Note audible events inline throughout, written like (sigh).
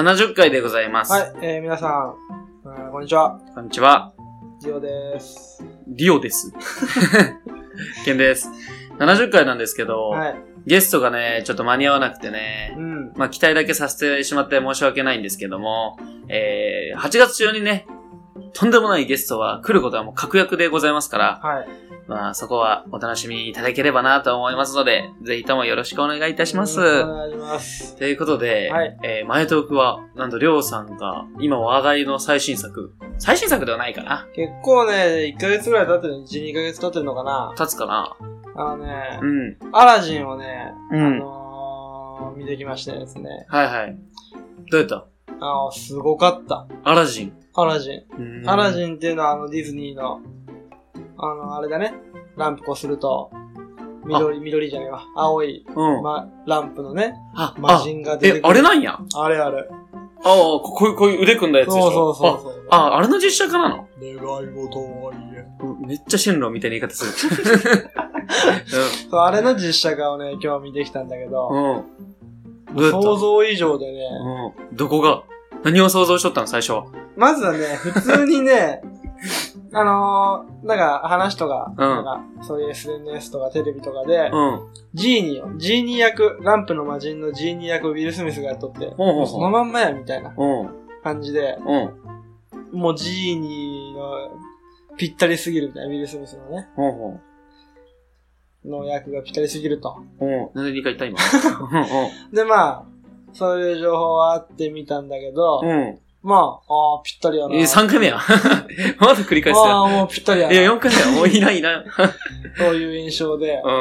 70回でございます。はい、えー、皆さん、えーこんにちは。こんにちは。ジオです。ディオです。(laughs) ケンです。70回なんですけど、はい。ゲストがね、ちょっと間に合わなくてねう、ん。まあ、期待だけさせてしまって申し訳ないんですけども、えー、8月中にね、とんでもないゲストは来ることはもう確約でございますから、はい。まあ、そこはお楽しみいただければなと思いますので、ぜひともよろしくお願いいたします。よろしくお願いします。ということで、はいえー、前トークは、なんと、りょうさんが、今話題の最新作、最新作ではないかな結構ね、1ヶ月ぐらい経ってる、1、2ヶ月経ってるのかな。立つかなあのねう、ん。アラジンをね、うんあのー、見てきましてですね。はいはい。どうやった？あーすごかった。アラジン。アラジン。うんアラジンっていうのはあのディズニーの、あの、あれだね。ランプこすると、緑、緑じゃねえわ。青い、うん。ま、ランプのね、あ、魔あ、人が出てくる。え、あれなんや？あれあれ。ああ、ここういう、こういう腕組んだやつでしょ？そうそうそうそう。あ、ああれの実写化なの？願い事は言え。うんめっちゃシェンロンみたいな言い方する。(laughs) そう、あれの実写化をね、今日見てきたんだけど、うん。うん。どうやった想像以上でね、うん。どこが？何を想像しとったの最初。まずはね、普通にね、(laughs) あのー、なんか話とか、うんなんかそういう SNS とかテレビとかで、うん。ジーニーよ。ジーニー役、ランプの魔人のジーニー役をウィル・スミスがやっとって、ほうほうほうそのまんまやみたいなうん。感じで、うん。もうジーニーのぴったりすぎるみたいな、ウィル・スミスのね、ほうほの役がぴったりすぎると。う。うん。なんで2回言った今？(laughs) で、まあ、そういう情報はあってみたんだけど、うん。うん。まあ、ああ、ぴったりやな。え、3回目や。(laughs) まだ繰り返すやああ、もうぴったりやん。いや、な。4回目や。もういいな、いいな。そういう印象で、(laughs) うん。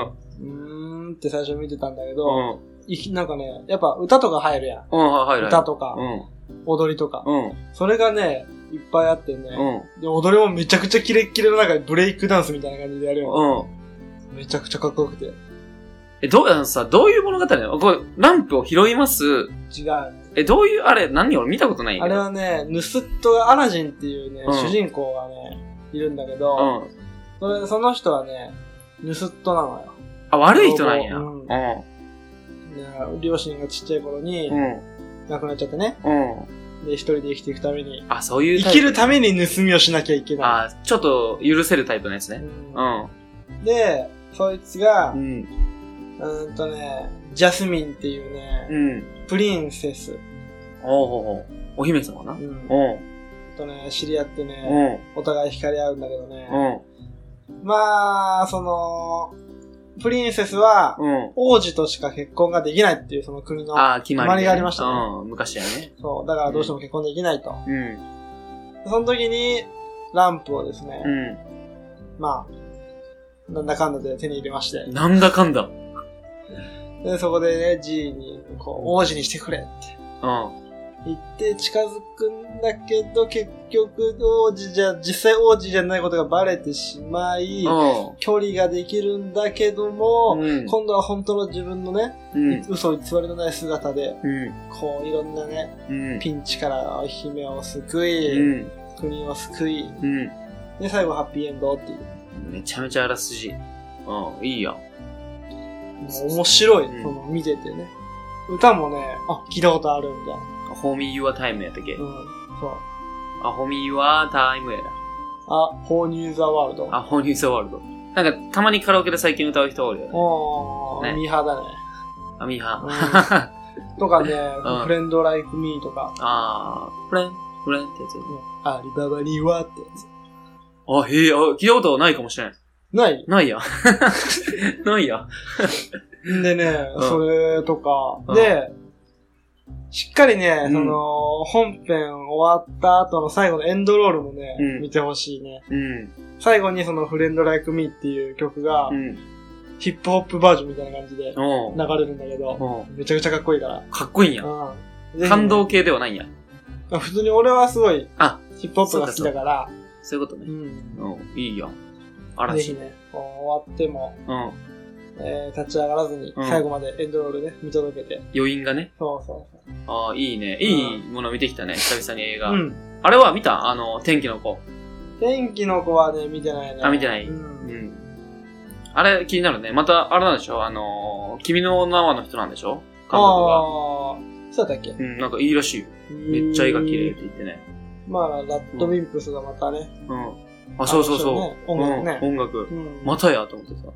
うーんって最初見てたんだけうど、ん。いきなんかね、やっぱ歌とか入るやん。うん、はい、はい。歌とか、うん。踊りとか。うん。それがね、いっぱいあってね、うん。で踊りもめちゃくちゃキレッキレの中でブレイクダンスみたいな感じでやるよ。うん。めちゃくちゃかっこよくて。違う。え、どう、あのさ、どういう物語なの？これ、ランプを拾います？え、どういう、あれ、何俺見たことないんや？あけど。れはね、ヌスットがアラジンっていうね、うん主人公がね、いるんだけど、うん。それその人はね、ヌスットなのよ。あ、悪い人なんや。ううん両親がちっちゃい頃にうん。亡くなっちゃってね。うん。で、一人で生きていくために、あ、そういう生タイプきるために盗みをしなきゃいけなあ、ちょっと許せるタイプのやつい。ね。ううん。んで、そいつが、うん。うーんとね、ジャスミンっていうね、うん。プリンセス、おうほうほう。お姫様な？うん、うん。とね、知り合ってね、うん。お互い惹かれ合うんだけどね、うん。まあ、その、プリンセスは、うん。王子としか結婚ができないっていうその国の、決まり、がありましたねうん。昔やね。そう、だからどうしても結婚できないと。うん。その時に、ランプをですね、うまあ、なんだかんだで手に入れましてん。、なんだかんだ。うん。で、そこでね、G に、こう、王子にしてくれって言って近づくんだけど、結局王子じゃ、実際王子じゃないことがバレてしまい、う距離ができるんだけども、ん。うん。今度は本当の自分のね、うん。嘘偽りのない姿で、うん。こう、いろんなね、うん。ピンチから姫を救うい、ん。国を救い、うん。で、最後ハッピーエンドっていう。めちゃめちゃあらすじ。うん。いいやん。面白い、うんその、見ててね。歌もね、あ、聞いたことあるみたいな。ホーミーユアタイムやったっけ？うん、そう。あ、ホーミーユアタイムやだ。あ、ホーニューザワールド。あ、ホーニュースワールド。なんか、たまにカラオケで最近歌う人おるよね。おー、ねミーハーだね。あ、ミーハー。とかね、(laughs) うんフレンドライクミーとか、あー、フレン、フレンってやつ。アリババにはってやつ。あ、へえ、あ、聞いたことないかもしれん。ない？ないや。(laughs) ないや。でね、うんそれとか、うんで、しっかりね、うんその、本編終わった後の最後のエンドロールもね、うん見てほしいね。うん。最後にそのフレンドライクミーっていう曲が、うん。ヒップホップバージョンみたいな感じでおう流れるんだけど、おうめちゃくちゃかっこいいから。かっこいいんや。うんぜひね感動系ではないんや。普通に俺はすごい、あ、ヒップホップが好きだから、そういうことね。うん。うん。いいやん。ぜひね、終わっても、うん。えー立ち上がらずに、うん最後までエンドロールね、見届けて。余韻がね。そうそうああ、いいね。いいもの見てきたね。久々に映画。そう。うん。あれは見た？あの、天気の子。天気の子はね、見てないね。あ見てないうん。うん。あれ気になるね。また、あれなんでしょ？あのー、君の名はの人なんでしょ？監督が。ああ、そうだったっけ？うん、なんかいいらしいよ。めっちゃ絵が綺麗って言ってね。まあ、ラッドウィンプスがまたね。うん。あ、そうそうそう。ね音楽ねうん音楽。うん。またやと思ってさ。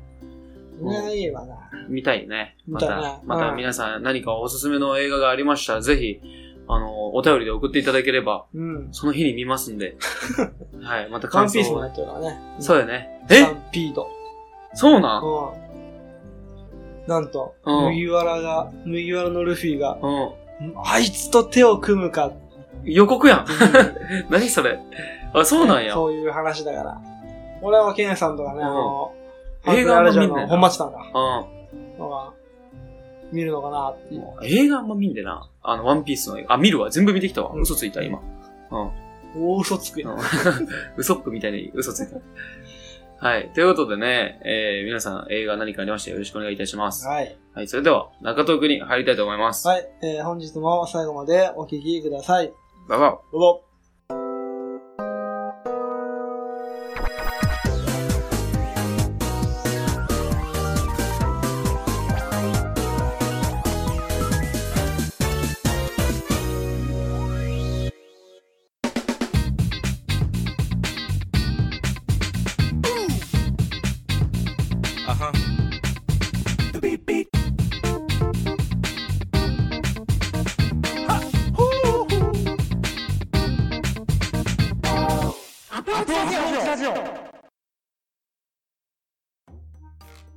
ね、いいわな。見たいね。またまたうん皆さん何かおすすめの映画がありましたら、ぜひ、あの、お便りで送っていただければ、うん。その日に見ますんで。(laughs) はい、またワ感想をンピースもやってるからね。そうやね。スタえンピード。そうなん？うん。なんと、うん麦わらが、麦わらのルフィが、うん。あいつと手を組むか予告やん。(laughs) 何それ？あ、そうなんや。そういう話だから。俺はケンさんとかね、あの、うん映画あんま見ん本町さんが、うん。のが見るのかなって映画あんま見んでな。あの、ワンピースの映画。あ、見るわ。全部見てきたわ。うん嘘ついた、今。うん。大嘘つくよ。うんウソップみたいに嘘ついた。はい。ということでね、えー、皆さん映画何かありましたらよろしくお願いいたします。はい。はい。それでは、中東区に入りたいと思います。はい。えー、本日も最後までお聞きください。バイバイ。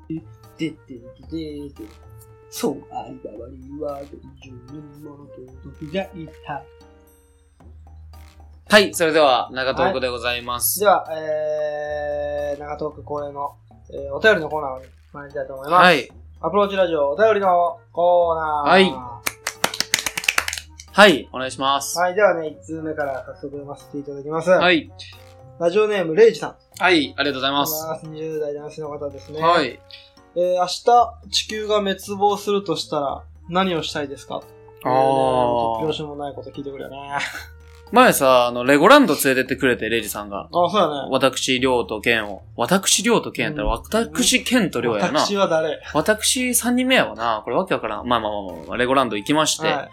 でででででそう、相変わりは、十人ものと時がいた。はい。それでは、中東区でございます。では、えー、長トーク恒例の、えー、お便りのコーナーに参りたいと思います。はい。アプローチラジオお便りのコーナー。はいはい。お願いします。はい、ではね、1通目から早速読ませていただきます。はい。ラジオネーム、レイジさん。はい。ありがとうございます。20代男性の方ですね。はい。えー、明日、地球が滅亡するとしたら、何をしたいですか？あ突ー拍子もないこと聞いてくれよね。あ、(laughs) 前さ、あの、レゴランド連れてってくれて、レイジさんが。そうやね。私、りょうとケンを。私、りょうとケンやったら、うん私、ケンとりょうやな。私は誰？私、三人目やわな。これわけわからん。まあまあまあまあ、レゴランド行きまして、はい。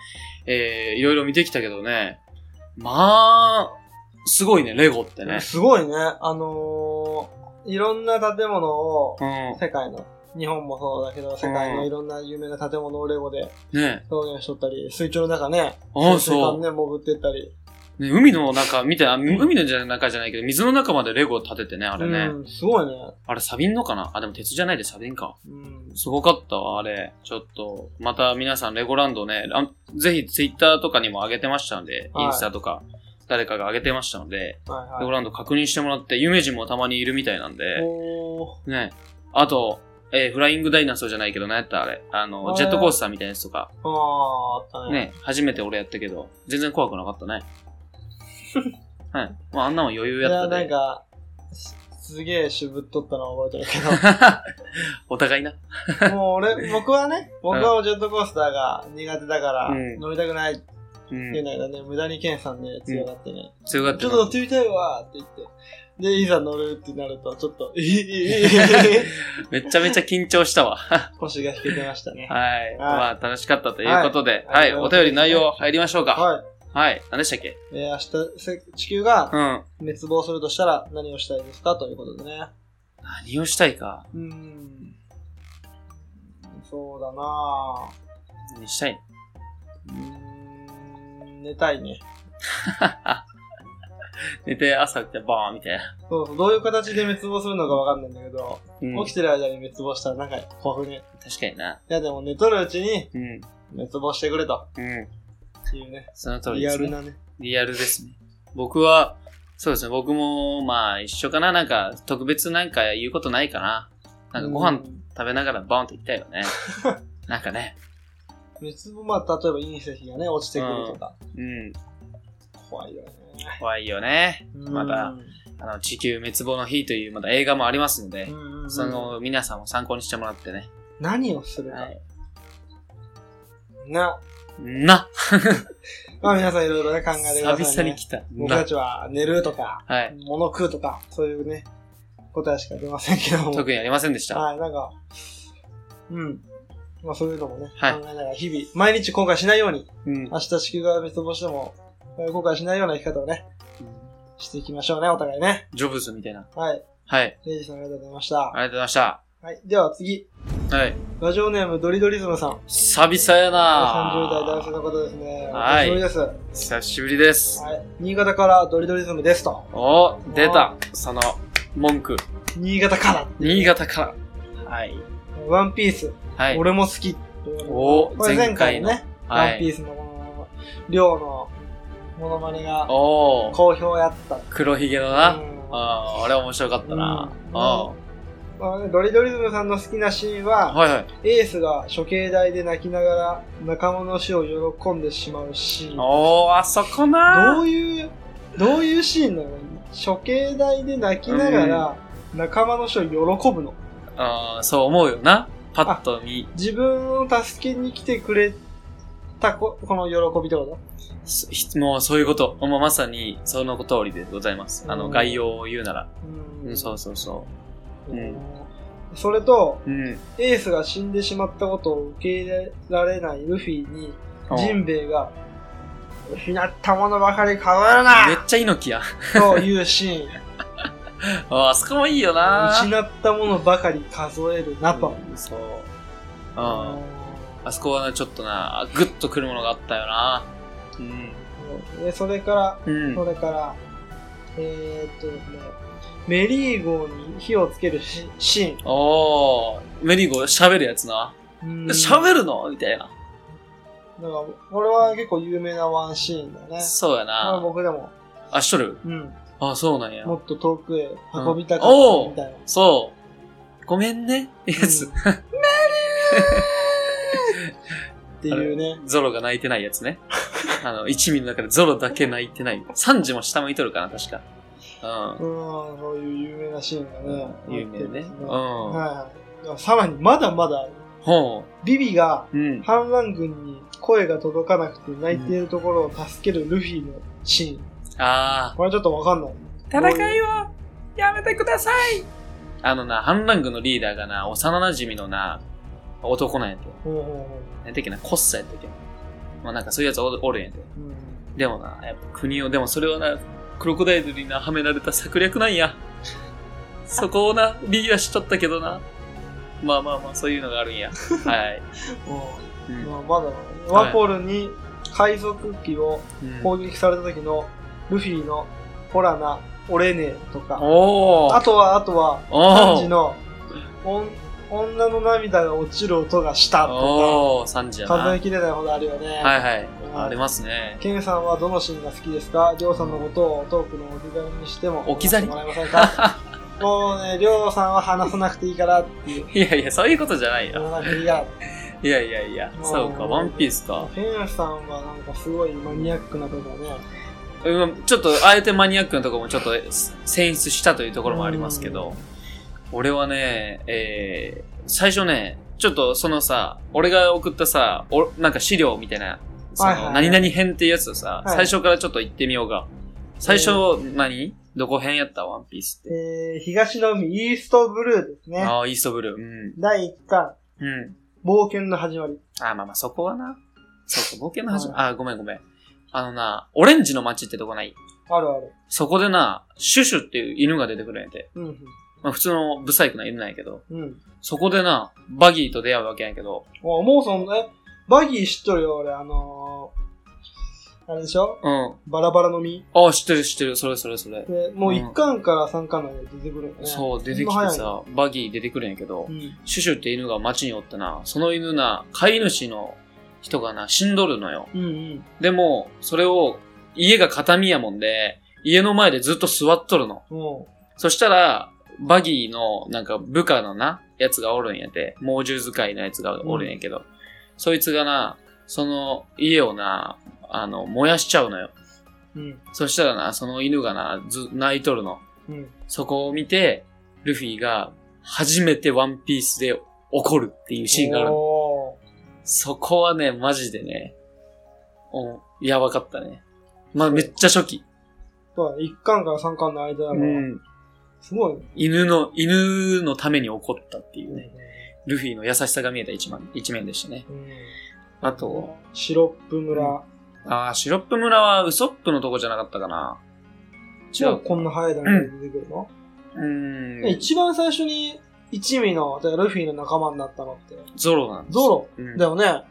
えー、いろいろ見てきたけどね。まあ、すごいね、レゴってね。すごいね。あのー、いろんな建物を、うん。世界の、日本もそうだけど、世界のいろんな有名な建物をレゴでね表現しとったり、水中の中ね、ああ、潜水そう。艦ね、潜ってったり。ね、海の中、見て、あ海の中じゃないけど、水の中までレゴ立ててね、あれね。うん、すごいね。あれ、サビンのかな？あ、でも鉄じゃないでサビンか。うん。すごかったわ、あれ。ちょっと、また皆さんレゴランドね、あぜひツイッターとかにも上げてましたので、はいインスタとか、誰かが上げてましたので、はいはい。レゴランド確認してもらって、有名人もたまにいるみたいなんで。ね。あと、えーフライングダイナソーじゃないけど、何やったあれ。あの、ジェットコースターみたいなやつとか、ああ、あったね。ね、初めて俺やったけど、全然怖くなかったね。(laughs) はい。まあ、あんなもん余裕いや、やったで。なんか、すすげえしぶっとったのは覚えてる (laughs) お互いな。けど、もう俺、僕はね、僕はジェットコースターが苦手だから、うん乗りたくないってうん言うん。だけどね、無駄にケンさんで強がってね、強がってちょっと乗ってみたいわーって言って、で、いざ乗るってなると、ちょっと、ええめちゃめちゃ緊張したわ。腰が引けてましたね。はい。まあ、楽しかったということで、ははいい。お便り内容入りましょうか。はい。はい。何でしたっけえー明日せ、地球がうん。滅亡するとしたら何をしたいですかということでね。何をしたいか。うーん。そうだな何したいぁ。うーん、寝たいね。(laughs) 寝て朝起きてバーンみたいな。そうそう、どういう形で滅亡するのかわかんないんだけど、うん起きてる間に滅亡したらなんか怖くね。確かにな。いやでも寝とるうちにうん。滅亡してくれとうん。いうね。その通りリです、ね。アルなね。リアルですね。僕は、そうですね。僕も、まあ、一緒かな。なんか、特別なんか言うことないかな。なんかご飯うん食べながらバーンと行きたいよね。(laughs) なんかね。滅亡、まあ例えば隕石がね、落ちてくるとか。うん。怖いよね。怖いよね。またうんあの、地球滅亡の日というまた映画もありますので、その、皆さんも参考にしてもらってね。何をするか。はい。な。な (laughs) まあ皆さんいろいろね考えてく久ださい、ね。々に来た。な僕たちは寝るとか、はい。物食うとか、そういうね、答えしか出ませんけども。特にありませんでした。はい、なんか、うん。まあそういうのもね、はい考えながら日々、毎日後悔しないように、うん。明日地球が滅亡しても、えー後悔しないような生き方をね、していきましょうね、お互いね。ジョブズみたいな。はい。はい。レイジさんありがとうございました。ありがとうございました。はい。では次、はい。ラジオネームドリドリズムさん。久々やな30代男性の方ですね。はいお久しぶりです。は久しぶりです。い。新潟からドリドリズムですと。お出たその、文句。新潟から。新潟から。はい。ワンピース。はい。俺も好き。おこれ前回の前ね、はい。ワンピースのこの、量のモノマネが好評やった。黒ひげのな。うんあー、あれ面白かったな。うんあまあねドリドリズムさんの好きなシーンーは、はいはい。エースが処刑台で泣きながら仲間の死を喜んでしまうシーン。おー、あそこなどういう、どういうシーンなの？処刑台で泣きながら仲間の死を喜ぶのあーそう思うよな。パッと見、自分を助けに来てくれたここの喜びってこすもうそういうこと。もうまさにその通りでございます。あの、うん概要を言うなら。とうん、そうそうそうんそれと、う。うん。エースが死んでしまったことを受け入れられないルフィに、ジンベエが、失ったものばかり数えるめっなちゃ猪木やん。というシーン。あーあそこもいいよな失ったものばかり数えるなと。うんそう。うん。あそこはね、ちょっとな、グッとくるものがあったよな。うん。でそれから、うん。それから、えー、っとですね、メリー号に火をつけるシシーン。おー、メリーゴー喋るやつな。うん喋るの？みたいな。だから、これは結構有名なワンシーンだね。そうやまあな。僕でも、あ、しとる？うん、あ、そうなんやも。っと遠くへ運びたかうんったみたいな。そう。ごめんね。やつ。っていうね。ゾロが泣いてないやつね。(laughs) あの、一味の中でゾロだけ泣いてない。サンジも下向いとるかな、確か。ううん、そういう有名なシーンがね。ん。有名ね。う。うんん。はいはい。さらに、まだまだある、ほビビがう。うん。反乱軍に声が届かなくて泣いているところを助けるルフィのシーン。あこれちょっとわかんない。ー。戦いをやめてくださいあのな、反乱軍のリーダーがな、幼馴染のな、男なんやて。ほうほうほうなんてっけな、コッサやったっけまあなんかそういうやつおおるんやて。うんでもな、やっぱ国を、でもそれはな、クロコダイルにな、はめられた策略なんや。そこをな、リーダーしとったけどな。まあまあまあ、そういうのがあるんや。はい。(laughs) うんまあ、まだ、ワポルに海賊機をうん攻撃された時のルフィのホラな、オレネとか、あとは、あとは、おサンジーの、女の涙が落ちる音がしたとおー、3時やか、な。はい数えきれないほどあるよね。はい。うんありますね。ケンさんはどのシーンが好きですか？りょうさんのことをトークの置き去りにしても置き去り？もらえませんか？(laughs) もうね、りょうさんは話さなくていいからっていう。いやいや、そういうことじゃないよ。言わなくていいから。いやいやいや、うんそうか、ワンピースか。ケンさんはなんかすごいマニアックなところね。うんちょっと、あえてマニアックなところもちょっと選出したというところもありますけど、俺はね、えー、最初ね、ちょっとそのさ、俺が送ったさ、おなんか資料みたいな、その、はいはいはい何々編っていうやつをさ、はい最初からちょっと言ってみようか。最初、何？どこ編やった？ワンピースって。えー、東の海、イーストブルーですね。ああ、イーストブルー。うん。第1巻、うん。冒険の始まり。あーまあまあ、そこはな。そうか、冒険の始まり。はあーごめんごめん。あのな、オレンジの街ってとこない？あるある。そこでな、シュシュっていう犬が出てくるんやて。うん、まあ普通のブサイクな犬なんやけど、うん。うん。そこでな、バギーと出会うわけやんけど、おもうそん、え、バギー知っとるよ、俺、あのー、あれでしょ？うん。バラバラの実？ああ、知ってる知ってる、それそれそれ。で、もう1巻から3巻まで出てくるよね。そう、出てきてさ、バギー出てくるんやけどう、ん。シュシュって犬が街におってな、その犬な、飼い主の人がな、死んどるのよ。うんうん。でも、それを、家が片見やもんで、家の前でずっと座っとるの。もそしたら、バギーの、なんか部下のな、やつがおるんやて、猛獣使いのやつがおるんやけど、そいつがな、その家をな、あの、燃やしちゃうのよ。う、うん。そしたらな、その犬がな、ず、泣いとるの。うん。そこを見て、ルフィが、初めてワンピースで怒るっていうシーンがあるの。おそこはね、マジでね、おやばかったね。まあ、めっちゃ初期。ーそうだね。1巻から3巻の間だから、うん。すごいね。犬の、犬のために怒ったっていうね。ルフィの優しさが見えた一面一面でしたね。うん。あと、シロップ村。ああ、シロップ村はウソップのとこじゃなかったかな。じゃあこんな早い段階で出てくるの、うーん。一番最初に一味の、ルフィの仲間になったのって、ゾロなんです。ゾロ？うんだよね。あ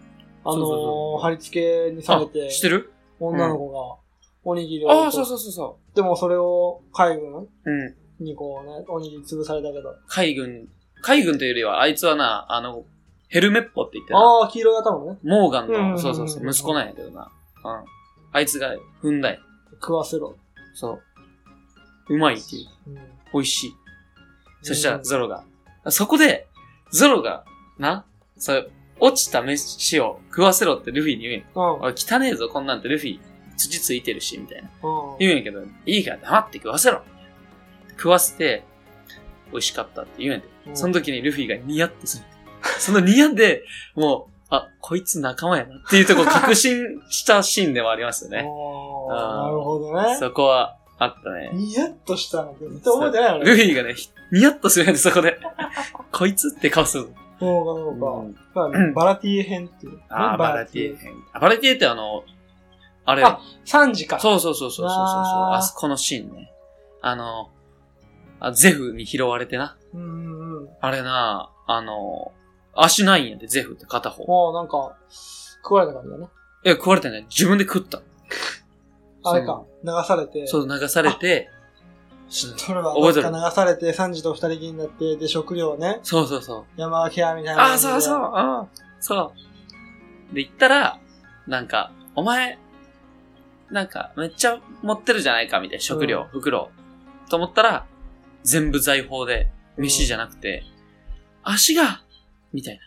のそうそうそー、貼り付けにされてあ、知ってる？女の子がおにぎりを。ああ、そうそうそうそでもそれを海軍う。うん。にこうね、おにぎり潰されたけど。海軍、海軍というよりは、あいつはな、あの、ヘルメッポって言ってな、ああ、黄色い頭ね。モーガンの、うんうんうんうんそうそうそう、息子なんやけどな。うん。あいつが踏んだよ。食わせろ。そう。うまいっていう。うん。美味しい。そしたらうんゾロが、そこで、ゾロが、な、そう、落ちた飯を食わせろってルフィに言うんや。うん。汚ねえぞ、こんなんてルフィ、土ついてるし、みたいな。うん。言うんやけど、いいから黙って食わせろ。食わせて、美味しかったって言うんやて。うんその時にルフィがニヤってする。そのニヤで、もう、あ、こいつ仲間やなっていうところ確信したシーンではありますよね。(laughs) なるほどね。そこはあったね。ニヤッとしたの絶対覚えてないよね。ルフィがね、ニヤッとするんやで、そこで。(laughs) こいつって顔するの。そうか、そううんか。バラティエ編っていう。あーバラティエ編。あバラティエってあの、あれ、あ3時か。そうそうそうそうそうそうそう。あそこのシーンね。あの、あゼフに拾われてな。うんうんうん。あれな、あの、足ないんやで、ゼフって片方。もうなんか、食われた感じだね。いや、食われてない。自分で食った。あれか、流されて。そう、流されて、知っとるわ。覚えてる流されて、3時と二人きりになって、で、食料ね、そうそうそう。山分け屋みたいな。ああ、そうそう、ああ、そう。で、行ったら、なんか、お前、なんか、めっちゃ持ってるじゃないか、みたいな。食料、袋。と思ったら、全部財宝で、飯じゃなくて、足がみたい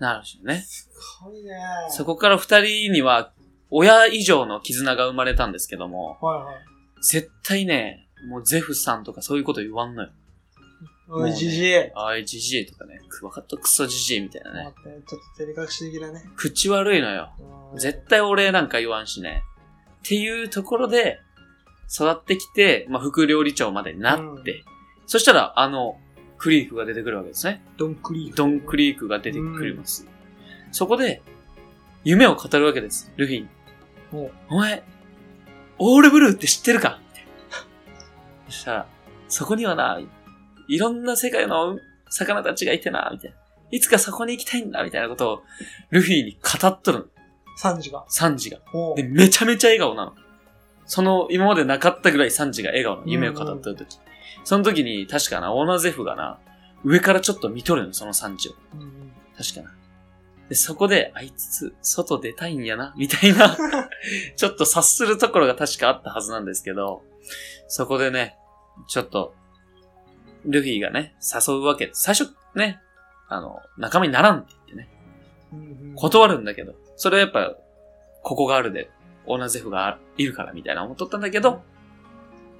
な。なるんですよね。すごいね。そこから二人には、親以上の絆が生まれたんですけども、はいはい。絶対ね、もうゼフさんとかそういうこと言わんのよ。おい、じじい。あいじじいとかね、わかったクソじじいみたいなね。待って、ちょっと照れ隠し的だね。口悪いのよ。うん絶対お礼なんか言わんしね。っていうところで、育ってきて、まあ、副料理長までになって、そしたら、あの、クリークが出てくるわけですね。ドンクリーク。ドンクリークが出てくります。そこで、夢を語るわけです、ルフィに。お前、オールブルーって知ってるか？みたいなそしたら、そこにはな、いろんな世界の魚たちがいてな、みたいな。いつかそこに行きたいんだ、みたいなことを、ルフィに語っとるの。3時が。サンジが。で、めちゃめちゃ笑顔なの。その、今までなかったぐらいサンジが笑顔の夢を語ってる時。その時に、確かな、オーナーゼフがな、上からちょっと見とるの、そのサンジを。うんうん確かな。で、そこで、あいつ、外出たいんやな、みたいな、(laughs) ちょっと察するところが確かあったはずなんですけど、そこでね、ちょっと、ルフィがね、誘うわけ。最初、ね、あの、仲間にならんって言ってね、うんうん断るんだけど、それはやっぱ、ここがあるで、オーナーゼフがいるからみたいな思っとったんだけど、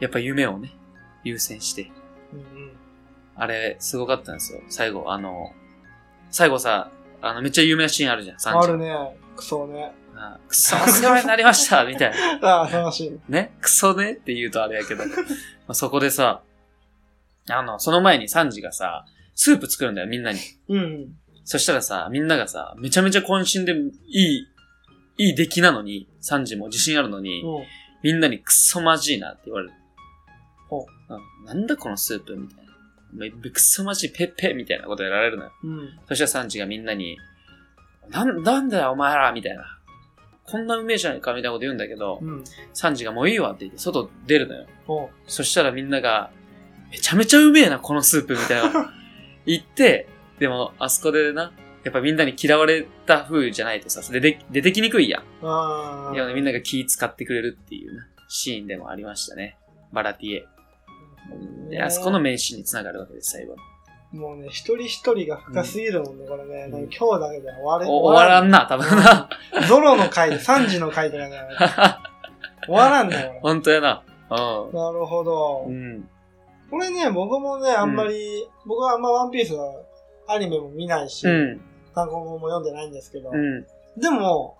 やっぱ夢をね、優先して、うんうんあれ、すごかったんですよ。最後、あの、最後さ、あの、めっちゃ有名なシーンあるじゃん、サンジあるね。クソね。あクソお世話になりました (laughs) みたいな。ああ、楽しい。ね？クソね？って言うとあれやけど。(laughs) まあそこでさ、あの、その前にサンジがさ、スープ作るんだよ、みんなに。うん。そしたらさ、みんながさ、めちゃめちゃ渾身でいい、いい出来なのに、サンジも自信あるのに、うん。みんなにクソまじいなって言われる。ほうんなんだこのスープみたいな。めクソまじいペッペみたいなことやられるのよ。うん。そしたらサンジがみんなに、なん、なんだよお前らみたいな。こんなうめえじゃないかみたいなこと言うんだけど、うん。サンジがもういいわって言って外出るのよ。そしたらみんなが、めちゃめちゃうめえな、このスープみたいな。(laughs) 言って、でも、あそこでな、やっぱみんなに嫌われた風じゃないとさ、出て、出てきにくいやん。ああ。いや、みんなが気使ってくれるっていうな、シーンでもありましたね。バラティエ。で、あそこの名シーンにつながるわけです、最後。もうね、一人一人が深すぎるもんね、これね。うんなんか今日だけで終われ、お終わらんな、多分な。(laughs) ゾロの回で、3時の回とかね、(laughs) 終わらんだよ。本当やな。うなるほどん。う。ん。これね、僕もね、あんまり、僕はあんまワンピースはアニメも見ないし、うん。単行本も読んでないんですけど、うん。でも、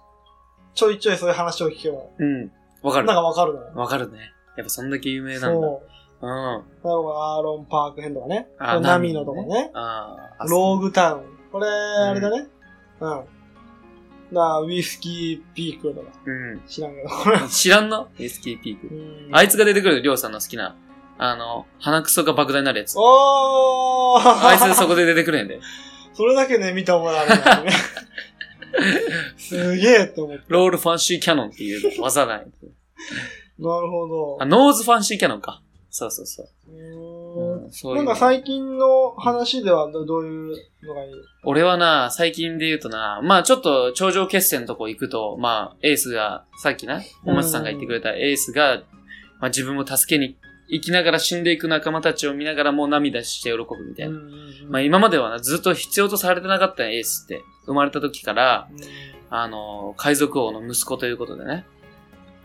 ちょいちょいそういう話を聞けば、うん。わかるなん。かわかる。わかるね。やっぱそんだけ有名なんだ。そうん。アーロンパーク編とかね。あナミのとかね。ああ。ローグタウン。これ、あれだね。うん。なウィスキーピークとか。うん。知らんけど。(laughs) 知らんの？ウイスキーピーク。うんあいつが出てくるりょうさんの好きな、あの、鼻くそが爆弾になるやつ。おー (laughs) あいつそこで出てくるんで。(laughs) それだけね、見た覚えあるんだよね。すげえって思って。ロールファンシーキャノンっていう技なんやなるほどあ、。ノーズファンシーキャノンか。そうそうそう。うー。んうういなうんか最近の話ではどどういうのがいい？俺はな、最近で言うとな、まあちょっと頂上決戦のとこ行くと、まあエースが、さっきな、お松さんが言ってくれたエースが、まあ自分を助けに行きながら死んでいく仲間たちを見ながらもう涙して喜ぶみたいな。まあ今まではな、ずっと必要とされてなかったエースって、生まれた時から、あの、海賊王の息子ということでね、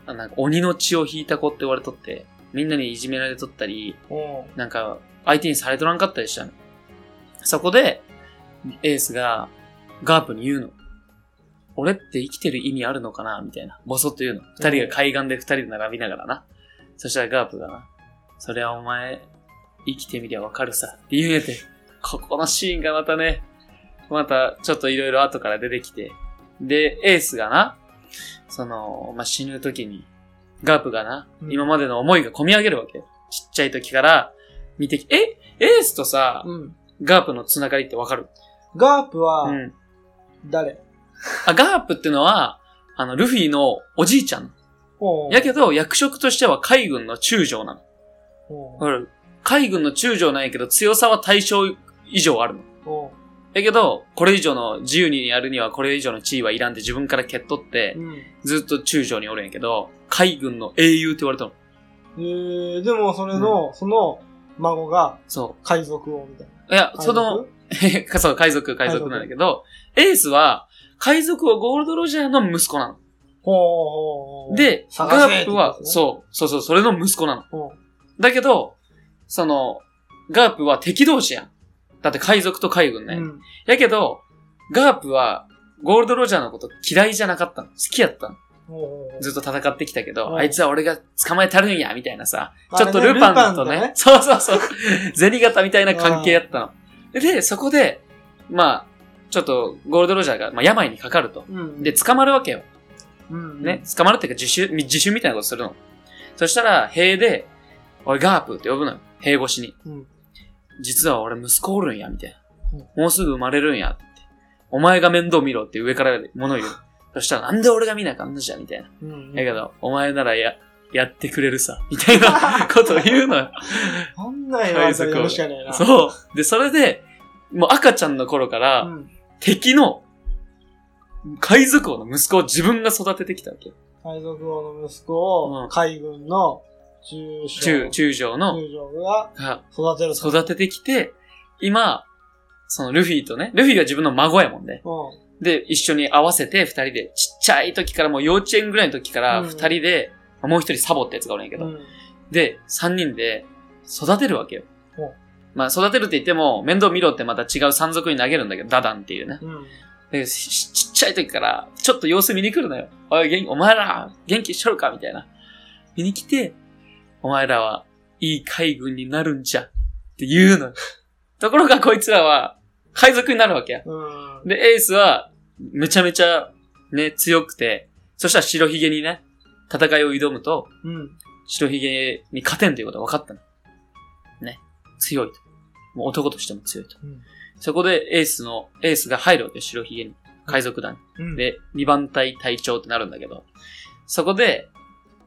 あなんか鬼の血を引いた子って言われとって、みんなにいじめられとったり、うんなんか、相手にされとらんかったりしたの。そこで、エースが、ガープに言うの。俺って生きてる意味あるのかな？みたいな。ボソッと言うの。二人が海岸で二人で並びながらな。そしたらガープがな、それはお前、生きてみりゃわかるさ。って言うやて。ここのシーンがまたね、またちょっといろいろ後から出てきて。で、エースがな、その、まあ、死ぬ時に、ガープがな、うん今までの思いが込み上げるわけよ。ちっちゃい時から見てき、え？エースとさ、うん。ガープのつながりってわかる？ガープはうん。誰？あ、ガープってのは、あの、ルフィのおじいちゃん。おうやけど、役職としては海軍の中将なの。おうわかる？海軍の中将なんやけど、強さは大将以上あるの。おうやけど、これ以上の自由にやるにはこれ以上の地位はいらんって自分から蹴っとって、うん。ずっと中将におるんやけど、海軍の英雄って言われたの。えー、でもそれの、その孫がそ。海賊王みたいうな。いや、その、(laughs) そう、海賊、海賊なんだけど、エースは、海賊王ゴールドロジャーの息子なの。ほう。で、探ガせープは、う。そう、そうそう、それの息子なの。ほだけど、その、ガープは敵同士やん。だって海賊と海軍ね。うん。やけど、ガープは、ゴールドロジャーのこと嫌いじゃなかったの。好きやったの。ずっと戦ってきたけど、うんあいつは俺が捕まえたるんや、みたいなさ。ちょっとルパンとね、ルパンとねそうそうそう、(laughs) 銭形みたいな関係やったの。で、そこで、まあ、ちょっと、ゴールドロジャーが、まあ、病にかかると。うん。で、捕まるわけよ。うん、ね。捕まるっていうか、自首、自首みたいなことするの。そしたら、塀で、おい、ガープって呼ぶのよ。塀越しに。うん。実は俺息子おるんや、みたいな。うんもうすぐ生まれるんや、って。お前が面倒見ろって上から物言う。そしたら、なんで俺が見なあかんのじゃ、みたいな。うん。だけど、お前ならや、やってくれるさ、みたいな (laughs) ことを言うのよ。そんなん言われしかねえな。そう。で、それで、もう赤ちゃんの頃から、うん。敵の、海賊王の息子を自分が育ててきたわけよ。海賊王の息子うんを海軍の中将。中、中将の、中将がが育てると。育ててきて、今、そのルフィとね、ルフィが自分の孫やもんね。うで、一緒に合わせて二人で、ちっちゃい時からもう幼稚園ぐらいの時からうん二人で、もう一人サボってやつがおるんやけん。ど、うん。で、三人で育てるわけよ。まあ育てるって言っても、面倒見ろってまた違う山賊に投げるんだけど、ダダンっていうね。うん。でちちっちゃい時から、ちょっと様子見に来るのよ。おい、お前ら、元気しとるか？みたいな。見に来て、お前らはいい海軍になるんじゃ。って言うのよ。(laughs) ところがこいつらは、海賊になるわけや。うん。で、エースは、めちゃめちゃ、ね、強くて、そしたら白ひげにね、戦いを挑むと、うん。白ひげに勝てんということが分かったの。ね。強いと。もう男としても強いと。うんそこでエースの、エースが入るわけよ、白ひげに。海賊団に。うん。で、二番隊隊長ってなるんだけど、そこで、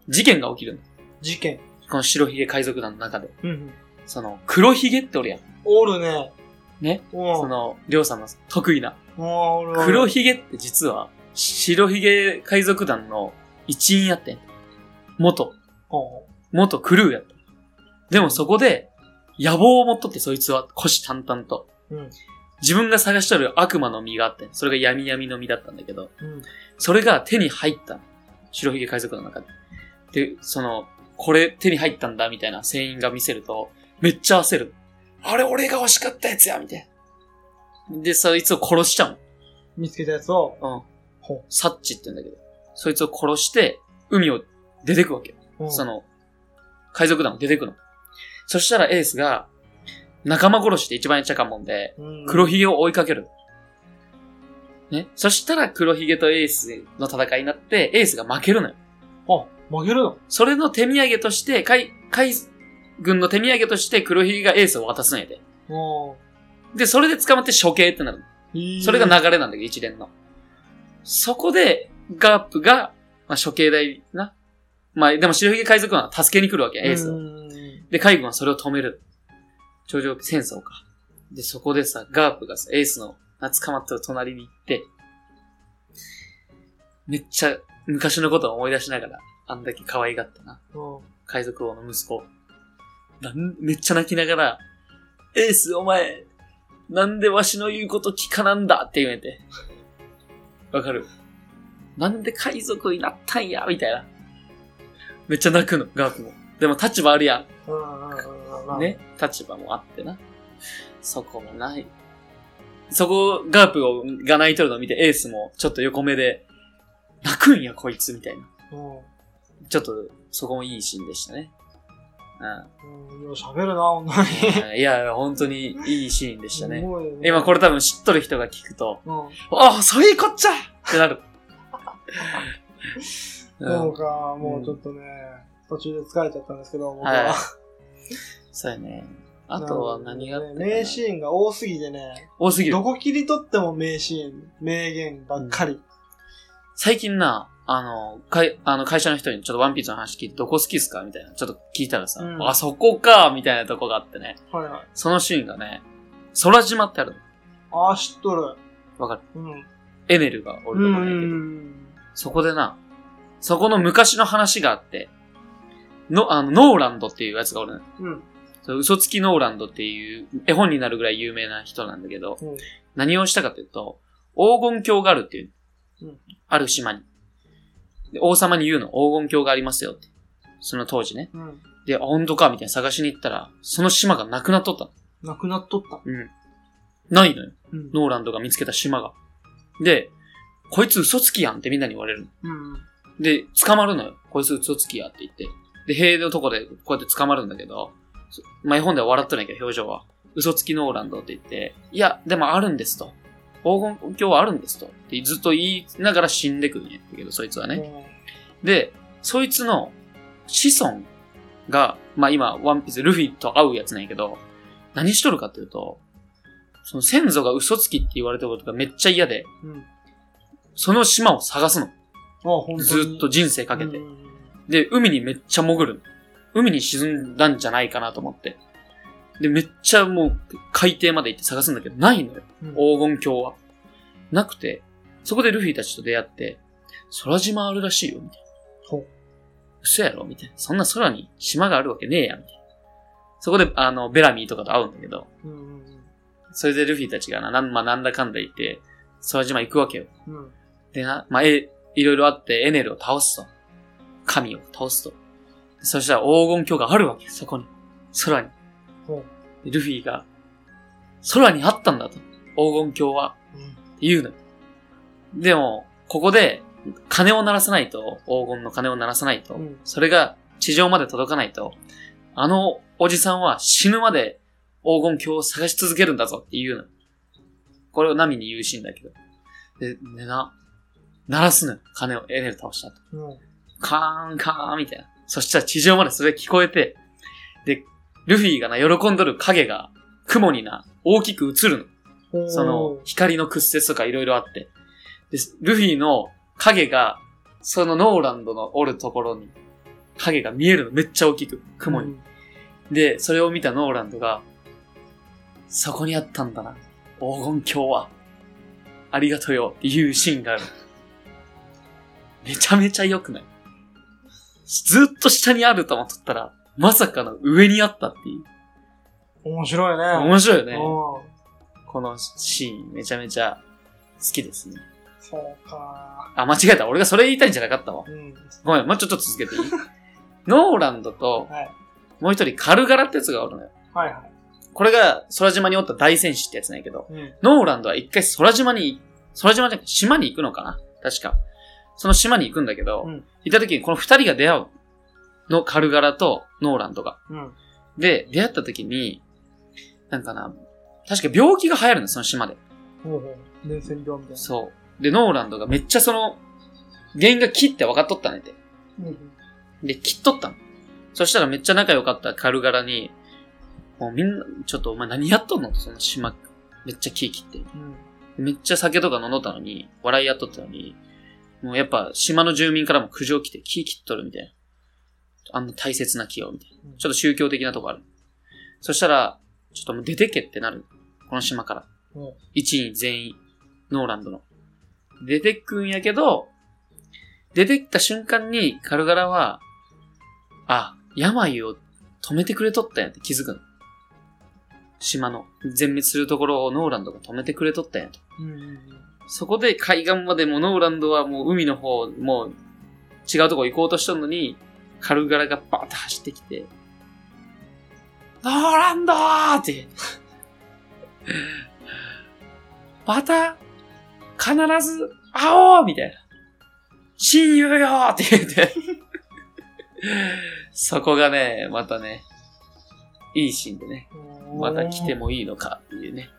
事件が起きるの。事件。この白ひげ海賊団の中で。うん。その、黒ひげっておるやん。おるね。ね？おその、りょうさんの得意な。おるおる黒ひげって実は、白ひげ海賊団の一員やってん。元、元クルーやった。でもそこで、野望を持っとってそいつは、虎視眈々と。うん。自分が探しとる悪魔の実があって、それが闇闇の実だったんだけど、うん。それが手に入った。白ひげ海賊の中で。で、その、これ手に入ったんだみたいな船員が見せると、めっちゃ焦る。あれ俺が欲しかったやつやみたいな。で、そいつを殺しちゃう見つけたやつを、の。うん。ほサッチって言うんだけど。そいつを殺して、海を出てくわけ。その、海賊団を出てくの。そしたらエースが、仲間殺しで一番やっちゃかもんで、うん黒ひげを追いかける。ね。そしたら黒ひげとエースの戦いになって、エースが負けるのよ。あ、負けるのそれの手土産として、海、海軍の手土産として黒ひげがエースを渡すんやで。おで、それで捕まって処刑ってなる。ーそれが流れなんだけど、一連の。そこで、ガープが、まあ、処刑台な。まあ、でも白ひげ海賊団は助けに来るわけ、エースを。うんで、海軍はそれを止める。頂上戦争か。で、そこでさ、ガープがさ、エースの捕まったら隣に行って、めっちゃ昔のことを思い出しながら、あんだけ可愛がったな。うん海賊王の息子。なんめっちゃ泣きながら、エースお前、なんでわしの言うこと聞かなんだって言うんやて。わかるなんで海賊になったんや？みたいな。めっちゃ泣くの、ガープも。でも立場あるやん。ね、立場もあってな。そこもない。そこ、ガープをが泣いとるのを見て、エースもちょっと横目で、泣くんや、こいつ、みたいな。うん。ちょっと、そこもいいシーンでしたね。うん。よう喋るな、ほんとに。うん。いや、本当にいいシーンでしたねね今これ多分知っとる人が聞くと、うん。ああ、そういうこっちゃってなる。(laughs) そうか、もうちょっとね、途中で疲れちゃったんですけど、僕は。はいそうやね。あとは何がね名シーンが多すぎてね、多すぎるど。こ切り取っても名シーン、名言ばっかり。最近な、あの、会、あの会社の人にちょっとワンピースの話聞いて、どこ好きっすか？みたいな。ちょっと聞いたらさ、うんあ、そこかみたいなとこがあってね。はいはい。そのシーンがね、空島ってあるの。ああ、知っとる。わかる？うん。エネルがおうるところやけど、ん。そこでな、そこの昔の話があって、の、あの、ノーランドっていうやつがおるのよ。うん。嘘つきノーランドっていう絵本になるぐらい有名な人なんだけど、うん何をしたかというと、黄金鏡があるっていう、うんある島にで。王様に言うの、黄金鏡がありますよって。その当時ね。うん。で、あ、本当か？みたいな探しに行ったら、その島がなくなっとったの。なくなっとった？うん。ないのよ。うん。ノーランドが見つけた島が。で、こいつ嘘つきやんってみんなに言われるの。うん。で、捕まるのよ。こいつ嘘つきやって言って。で、塀のとこでこうやって捕まるんだけど、そまあ、絵本では笑っとるんやけど、表情は。嘘つきノーランドって言って、いや、でもあるんですと。黄金鏡はあるんですと。ってずっと言いながら死んでくるんやけど、そいつはね。で、そいつの子孫が、まあ今、ワンピース、ルフィと会うやつなんやけど、何しとるかっていうと、その先祖が嘘つきって言われたことがめっちゃ嫌で、うん。その島を探すの。あ、本当に。ずっと人生かけてう。んで、海にめっちゃ潜る。海に沈んだんじゃないかなと思って。で、めっちゃもう海底まで行って探すんだけど、ないのよ。うん黄金鏡は。なくて、そこでルフィたちと出会って、空島あるらしいよ、みたいな。ほう嘘やろみたいな。そんな空に島があるわけねえや、みたいな。そこで、あの、ベラミーとかと会うんだけど、うん。それでルフィたちがな、なん、まあ、なんだかんだ言って、空島行くわけよ。うん。でな、まあ、え、いろいろあって、エネルを倒すと。神を倒すと。そしたら黄金鏡があるわけ、そこに。空に。ルフィが、空にあったんだと。黄金鏡は。言うのよ。でも、ここで、鐘を鳴らさないと、黄金の鐘を鳴らさないと、うんそれが地上まで届かないと、あのおじさんは死ぬまで黄金鏡を探し続けるんだぞって言うの。これをナミに言うシーンだけど。で、でな、鳴らすのよ。鐘をエネル倒した後。うん。カーンカーンみたいな。そしたら地上までそれ聞こえて、で、ルフィがな、喜んどる影が、雲にな、大きく映るの。うん。その、光の屈折とかいろいろあって。で、ルフィの影が、そのノーランドのおるところに、影が見えるの。めっちゃ大きく。雲に。うんで、それを見たノーランドが、そこにあったんだな。黄金鏡は。ありがとうよっていうシーンがある。めちゃめちゃ良くない？ずっと下にあると思っとったら、まさかの上にあったっていう。面白いね。面白いよね。うん。このシーン、めちゃめちゃ好きですね。そうか。あ、間違えた。俺がそれ言いたいんじゃなかったわ。うん。ごめん、もうちょっと続けていい？(laughs) ノーランドと、はい。もう一人カルガラってやつがおるのよ。はいはい。これが空島におった大戦士ってやつなんやけど、うん。ノーランドは一回空島に、空島じゃなくて島に行くのかな？確か。その島に行くんだけど、うん行った時にこの二人が出会うの、カルガラとノーランドが。うん。で、出会った時に、なんかな、確か病気が流行るの、その島で。ほうほう。伝染病みたいな。そう。で、ノーランドがめっちゃその、原因が木って分かっとったねって。うんうん。で、切っとったの。そしたらめっちゃ仲良かったカルガラに、もうみんな、ちょっとお前何やっとんの？その島、めっちゃ木切って。うん。めっちゃ酒とか飲んどったのに、笑いやっとったのに、もうやっぱ島の住民からも苦情来て木切っとるみたいな。あんな大切な木を、みたいな。ちょっと宗教的なとこある。そしたら、ちょっともう出てけってなる。この島から。うん一員全員、ノーランドの。出てくんやけど、出てきた瞬間にカルガラは、あ、病を止めてくれとったんやって気づくの。島の全滅するところをノーランドが止めてくれとったんやと。うんうんうん。そこで海岸までもノーランドはもう海の方、もう違うとこ行こうとしとんのに、カルガラがバーッと走ってきて、ノーランドーって、また、必ず会おうみたいな。親友よーって言って。そこがね、またね、いいシーンでね、また来てもいいのかっていうね。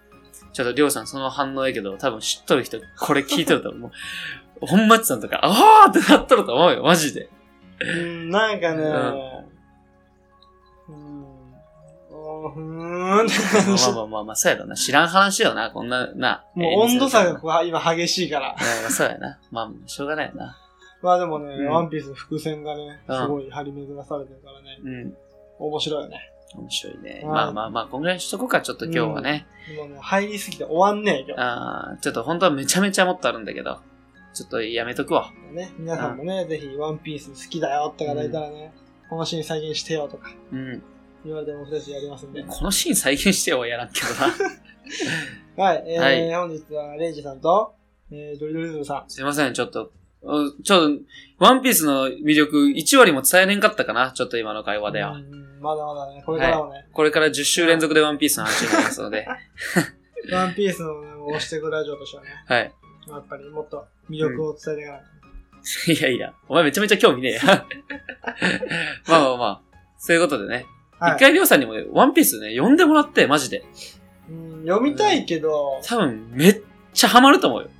ちょっとりょうさんその反応やけど、多分知っとる人、これ聞いとると思う。(laughs) 本町さんとか、あーってなっとると思うよ、マジで。うん、なんかね、うん、おーんって感じまあまあまあまあ、そうやろな。知らん話よな、こんな、な。もう温度差がえこう今激しいから。ーまあそうやな。まあ、しょうがないよな。まあでもね、うんワンピースの伏線がね、うんすごい張り巡らされてるからね、うん。面白いよね。面白いね。うんまあまあまあ、こんぐらいにしとこうか、ちょっと今日はね。もうね、入りすぎて終わんねえ今あーちょっと本当はめちゃめちゃもっとあるんだけど、ちょっとやめとくわ。日。ね、皆さんもね、ぜひワンピース好きだよって方いたらね、このシーン再現してよとかうん。言われても僕たちやりますんで。このシーン再現してはやらんけどな。(laughs) はい、えーはい本日はレイジさんと、えー、ドリドリズムさん。すいません、ちょっと、うちょっと、ワンピースの魅力1割も伝えれんかったかなちょっと今の会話では。うんまだまだね、これからもね、これから10週連続でワンピースの話になりますので。(laughs) ワンピースのね、押していくラジオとしてはね、はい。やっぱりもっと魅力を伝えていかないと。(laughs) いやいや、お前めちゃめちゃ興味ねえや。(laughs) まあまあまあ。そういうことでね。はい一回りょうさんにもワンピースね、読んでもらって、マジで。うん、読みたいけど、多分めっちゃハマると思うよ。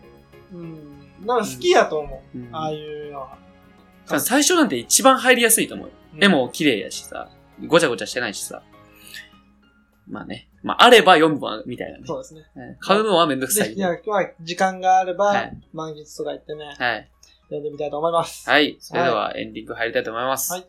うん、なんか好きやと思う。うんああいうのは。最初なんて一番入りやすいと思う絵も綺麗やしさ、ごちゃごちゃしてないしさ。まあね。まあ、あれば読むわ、みたいなね。そうですね。うん買うのはめんどくさぜひ、いけど。いや、まあ、時間があれば、はい満喫とか行ってね、はい。読んでみたいと思います。はい。それではエンディング入りたいと思います。はい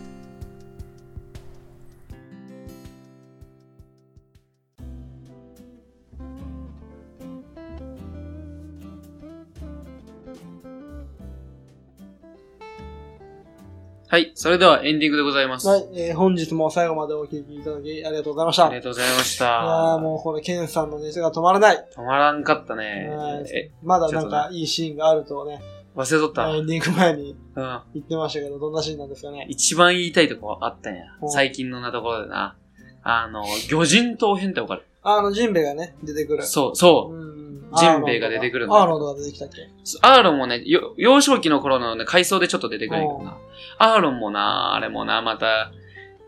はい。それではエンディングでございます。はい、えー本日も最後までお聞きいただきありがとうございました。いありがとうございました。やーもうこれケンさんの熱が止まらない。止まらんかったねはい。え、まだなんかいいシーンがあるとね、忘れとった。エンディング前にうん。言ってましたけど、どんなシーンなんですかね。一番言いたいとこあったんやう。ん最近のなところでな。あの、魚人島編ってわかる？あの、ジンベエがね、出てくる。そう、そう。うんジンベエが出てくるんだアーノルドが出てきたっけ？アーロンもね、よ幼少期の頃のね、回想でちょっと出てくるけどな。アーロンもな、あれもな、また、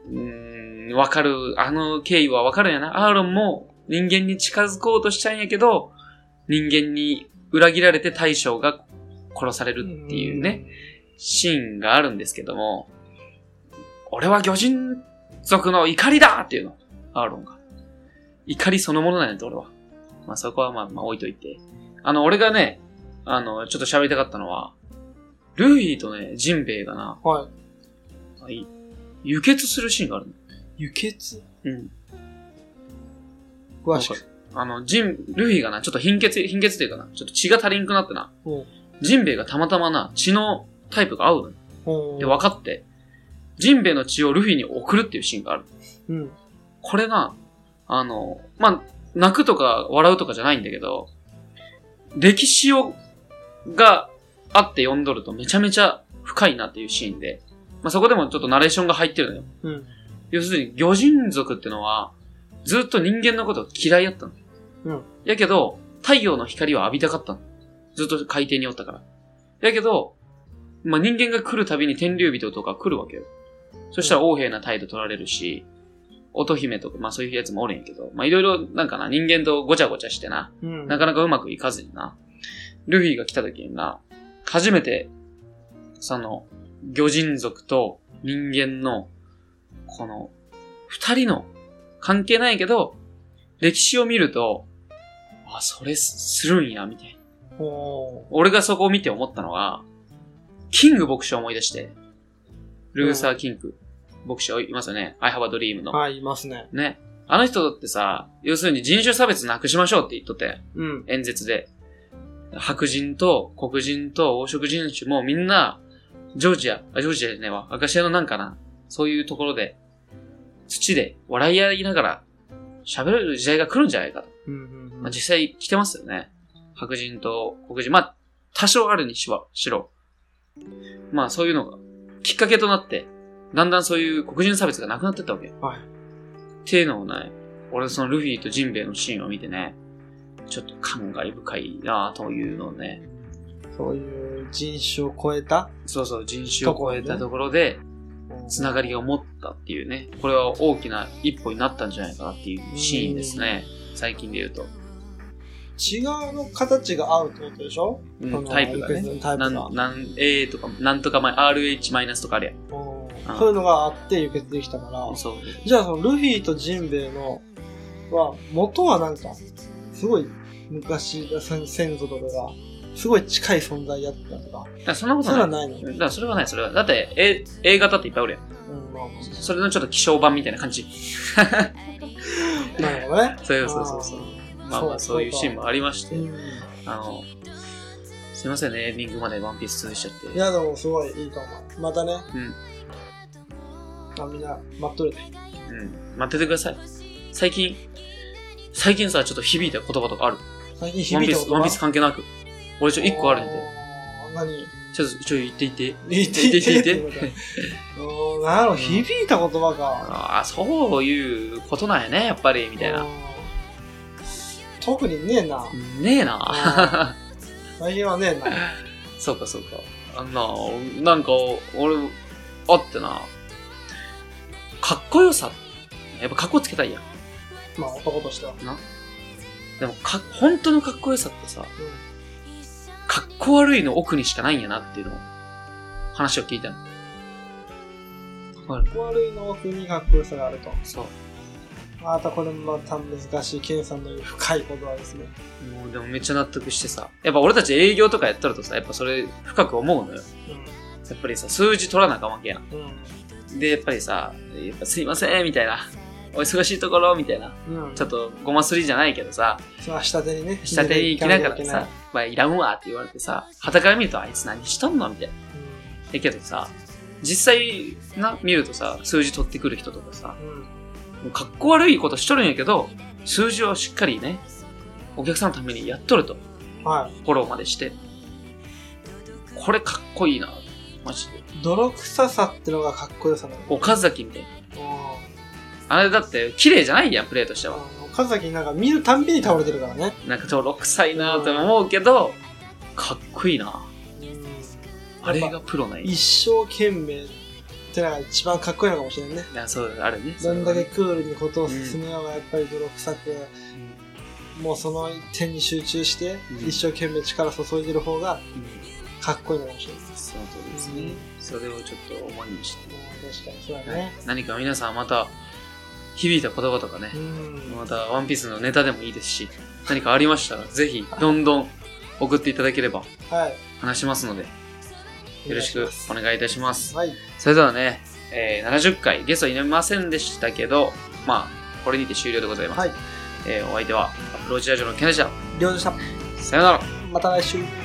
うーん、わかる、あの経緯はわかるんやな。アーロンも人間に近づこうとしちゃうんやけど、人間に裏切られて大将が殺されるっていうね、シーンがあるんですけども、俺は魚人族の怒りだっていうの。アーロンが。怒りそのものなんやと、俺は。まあそこはまあまあ置いといて。あの、俺がね、あの、ちょっと喋りたかったのは、ルフィとね、ジンベエがな、はい。はい、輸血するシーンがあるの。輸血？うん。詳しく。あの、ジン、ルフィがな、ちょっと貧血、貧血っていうかな、ちょっと血が足りんくなってな、うんジンベエがたまたまな、血のタイプが合うので、分かって、ジンベエの血をルフィに送るっていうシーンがある。うん。これが、あの、まあ、泣くとか笑うとかじゃないんだけど、歴史を、があって読んどるとめちゃめちゃ深いなっていうシーンで、まあ、そこでもちょっとナレーションが入ってるのよ。うん。要するに、魚人族ってのは、ずっと人間のことを嫌いやったの。うん。やけど、太陽の光を浴びたかったの。ずっと海底におったから。やけど、まあ、人間が来るたびに天竜人とか来るわけよ。そしたら横柄な態度取られるし、乙姫とか、まあそういうやつもおるんやけど、まあいろいろなんかな、人間とごちゃごちゃしてな、うん。なかなかうまくいかずにな、ルフィが来た時にな、初めて、その、魚人族と人間の、この、二人の、関係ないけど、歴史を見ると、あ、それすするんや、みたいな。お俺がそこを見て思ったのは、キング牧師を思い出して、ルーサー・キング牧師いますよね。I have a dream の。ーはい、いますね。ね。あの人ってさ、要するに人種差別なくしましょうって言っとって、うん。演説で。白人と黒人と黄色人種もみんな、ジョージア、あ、ジョージアじゃねえわ、アカシアのなんかな、そういうところで、土で笑い合いながら喋れる時代が来るんじゃないかと。うんうんうんまあ、実際来てますよね。白人と黒人。まあ、多少あるにしろ。まあ、そういうのが、きっかけとなって、だんだんそういう黒人差別がなくなってったわけ。はい。っていうのをね、俺そのルフィとジンベエのシーンを見てね、ちょっと感慨深いなというのをね、そういう人種を超えた？そうそう、人種を超えたところで、つながりが持ったっていうね、これは大きな一歩になったんじゃないかなっていうシーンですね。最近で言うと。違うの形が合うってことでしょ？うんタイプがね。輸血のタイプが。なん、なん、A とか、なんとか RH マイナスとかあるやん。そういうのがあって輸血できたから、そう。じゃあそのルフィとジンベエのは、元はなんか、すごい昔、先先祖とかが、すごい近い存在やったとか、だそんなことそれない。はないの？だからそれはない、それは。だって、A、A 型っていっぱいおるやん。うん、まあまそれのちょっと希少版みたいな感じ。あ (laughs) なるほどね。そうそうそうそう。まあまあ、そういうシーンもありまして、うん。あの、すいませんね、エンディングまでワンピース続いちゃって。いや、でもすごいいいと思う。またね、うん。あみんな待っとるで。うん。待っててください。最近、最近さ、ちょっと響いた言葉とかある？最近響いたこ、とワンピースワンピース関係なく。俺ちょ、一個あるんで。おー。何ちょっと、ちょ、言っていて。言って言って言って言って。(laughs) おーなんやろ、響いた言葉か。ああ、そういうことなんやね、やっぱり、みたいなう。ん特にねえな。ねえな。(laughs) 最近はねえな。そうか、そうか。あんな、なんか、俺、あってな。かっこよさ。やっぱかっこつけたいやん。まあ男としては。でも、か、本当のかっこよさってさ、かっこ悪いの奥にしかないんやなっていうのを、話を聞いたの。わかる悪いの奥にかっこよさがあると。そう。またこれもまた難しい、ケンさんの言う深い言葉ですね。もうでもめっちゃ納得してさ。やっぱ俺たち営業とかやっとるとさ、やっぱそれ深く思うのよ。やっぱりさ、数字取らなあかんわけやん。うん。で、やっぱりさ、やっぱすいません、みたいな。お忙しいところ、みたいな。うん。うん。ちょっとごますりじゃないけどさ、その下手にね。下手に行きながらさ、まあいらんわって言われてさ、旗から見るとあいつ何しとんのみたいな。だけどさ、実際な、見るとさ、数字取ってくる人とかさ、うん。かっこ悪いことしとるんやけど、数字をしっかりね、お客さんのためにやっとると。はい。フォローまでして。これかっこいいな。マジで。泥臭さってのがかっこよさなの。岡崎みたいな。うんあれだって、綺麗じゃないやん、プレイとしては。岡崎なんか見るたんびに倒れてるからね。なんか泥臭いなと思うけど、かっこいいな。うん。あれがプロない。一生懸命ってのが一番かっこいいのかもしれんね。いや、そうだ、あるね。どんだけクールにことを進めようが、やっぱり泥臭く、もうその一点に集中して、うん一生懸命力注いでる方がうんかっこいいのかもしれない。その通りですね。それをちょっと思いにして。確かにそうだはいね。何か皆さんまた響いた言葉とかねう、ん。またワンピースのネタでもいいですし、何かありましたら、ぜひ、どんどん送っていただければはい。話しますので、よろしくお願いいたします。はい。それではね、えー70回ゲストいませんでしたけど、まあ、これにて終了でございます。はい。えーお相手は、アプローチラジオのケンでした。りょうでした。さよなら。また来週。